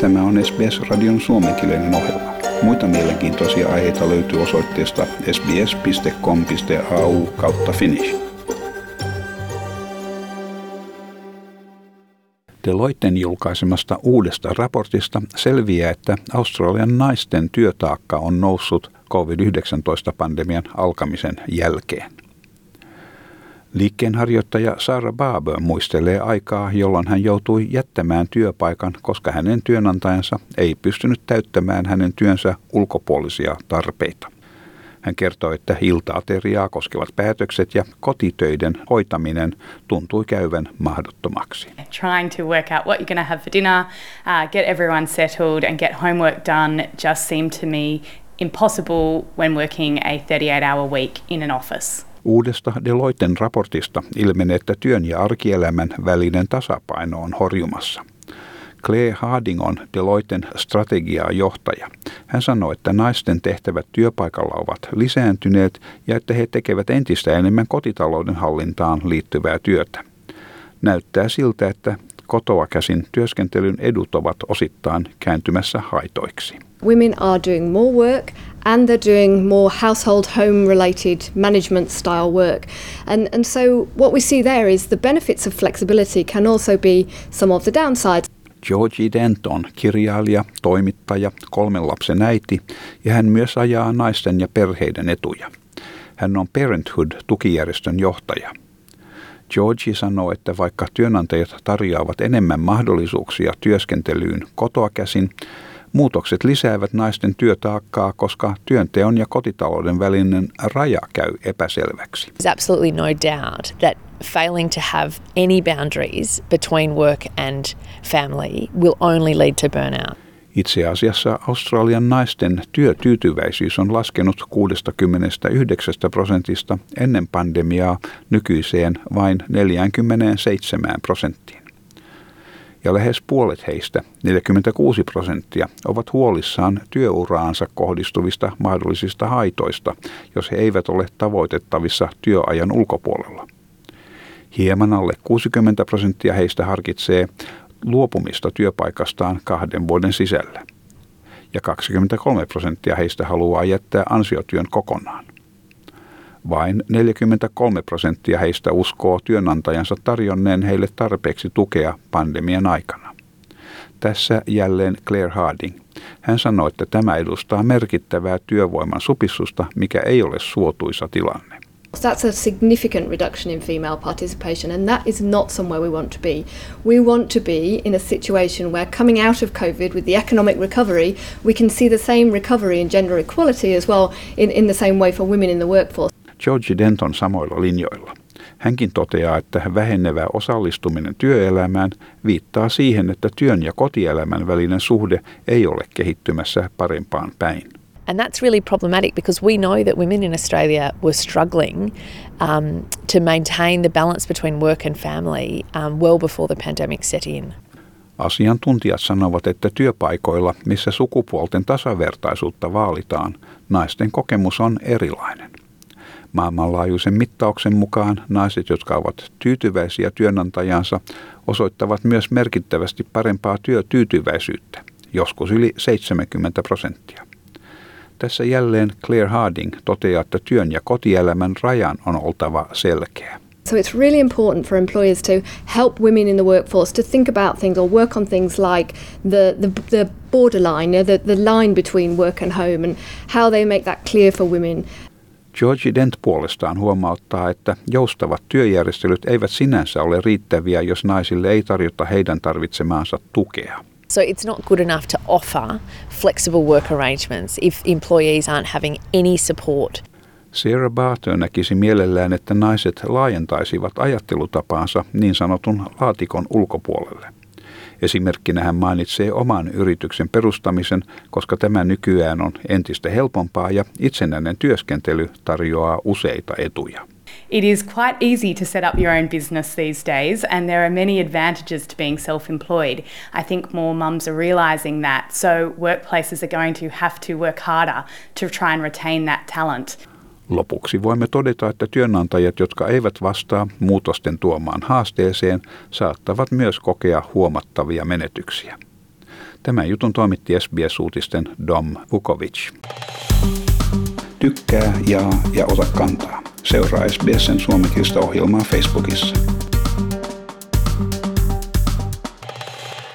Tämä on SBS-radion suomenkielinen ohjelma. Muita mielenkiintoisia aiheita löytyy osoitteesta sbs.com.au kautta finnish. Deloitten julkaisemasta uudesta raportista selviää, että Australian naisten työtaakka on noussut COVID-19-pandemian alkamisen jälkeen. Liikkeenharjoittaja Sara Barber muistelee aikaa, jolloin hän joutui jättämään työpaikan, koska hänen työnantajansa ei pystynyt täyttämään hänen työnsä ulkopuolisia tarpeita. Hän kertoi, että iltaateriaa koskevat päätökset ja kotitöiden hoitaminen tuntui käyvän mahdottomaksi. Trying to work out what you're going to have for dinner, uh, get everyone settled and get homework done just seemed to me impossible when working a 38-hour week in an office. Uudesta Deloitten raportista ilmenee, että työn ja arkielämän välinen tasapaino on horjumassa. Claire Harding on Deloitten strategiaa johtaja. Hän sanoi, että naisten tehtävät työpaikalla ovat lisääntyneet ja että he tekevät entistä enemmän kotitalouden hallintaan liittyvää työtä. Näyttää siltä, että kotoa käsin työskentelyn edut ovat osittain kääntymässä haitoiksi. Women are doing more work and they're doing more household home related management style work. And, and so what we see there is the benefits of flexibility can also be some of the downsides. Georgie Denton, kirjailija, toimittaja, kolmen lapsen äiti ja hän myös ajaa naisten ja perheiden etuja. Hän on Parenthood-tukijärjestön johtaja. Georgie sanoo, että vaikka työnantajat tarjoavat enemmän mahdollisuuksia työskentelyyn kotoa käsin, Muutokset lisäävät naisten työtaakkaa, koska työnteon ja kotitalouden välinen raja käy epäselväksi. There's absolutely no doubt that failing to have any boundaries between work and family will only lead to burnout. Itse asiassa Australian naisten työtyytyväisyys on laskenut 69 prosentista ennen pandemiaa nykyiseen vain 47 prosenttiin ja lähes puolet heistä, 46 prosenttia, ovat huolissaan työuraansa kohdistuvista mahdollisista haitoista, jos he eivät ole tavoitettavissa työajan ulkopuolella. Hieman alle 60 prosenttia heistä harkitsee luopumista työpaikastaan kahden vuoden sisällä, ja 23 prosenttia heistä haluaa jättää ansiotyön kokonaan. Vain 43 prosenttia heistä uskoo työnantajansa tarjonneen heille tarpeeksi tukea pandemian aikana. Tässä jälleen Claire Harding. Hän sanoi, että tämä edustaa merkittävää työvoiman supissusta, mikä ei ole suotuisa tilanne. That's a significant reduction in female participation, and that is not somewhere we want to be. We want to be in a situation where, coming out of COVID with the economic recovery, we can see the same recovery in gender equality as well, in, in the same way for women in the workforce. George Denton samoilla linjoilla. Hänkin toteaa, että vähenevä osallistuminen työelämään viittaa siihen, että työn ja kotielämän välinen suhde ei ole kehittymässä parempaan päin. And that's really problematic because we know that women in Australia were struggling um, to maintain the balance between work and family um, well before the pandemic set in. Asiantuntijat sanovat, että työpaikoilla, missä sukupuolten tasavertaisuutta vaalitaan, naisten kokemus on erilainen. Maailmanlaajuisen mittauksen mukaan naiset, jotka ovat tyytyväisiä työnantajansa, osoittavat myös merkittävästi parempaa työtyytyväisyyttä, joskus yli 70 prosenttia. Tässä jälleen Claire Harding toteaa, että työn ja kotielämän rajan on oltava selkeä. So it's really important for employers to help women in the workforce to think about things or work on things like the, the, the borderline, the, the line between work and home, and how they make that clear for women. George Dent puolestaan huomauttaa, että joustavat työjärjestelyt eivät sinänsä ole riittäviä, jos naisille ei tarjota heidän tarvitsemaansa tukea. So it's not good enough to offer flexible work arrangements if employees aren't having any support. Sarah Barter näkisi mielellään, että naiset laajentaisivat ajattelutapaansa niin sanotun laatikon ulkopuolelle. Esimerkkinä hän mainitsee oman yrityksen perustamisen, koska tämä nykyään on entistä helpompaa ja itsenäinen työskentely tarjoaa useita etuja. It is quite easy to set up your own business these days, and there are many advantages to being self employed. I think more mums are realising that, so workplaces are going to have to work harder to try and retain that talent. Lopuksi voimme todeta, että työnantajat, jotka eivät vastaa muutosten tuomaan haasteeseen, saattavat myös kokea huomattavia menetyksiä. Tämä jutun toimitti SBS-uutisten Dom Vukovic. Tykkää, jaa ja ota kantaa. Seuraa SBSn suomenkielistä ohjelmaa Facebookissa.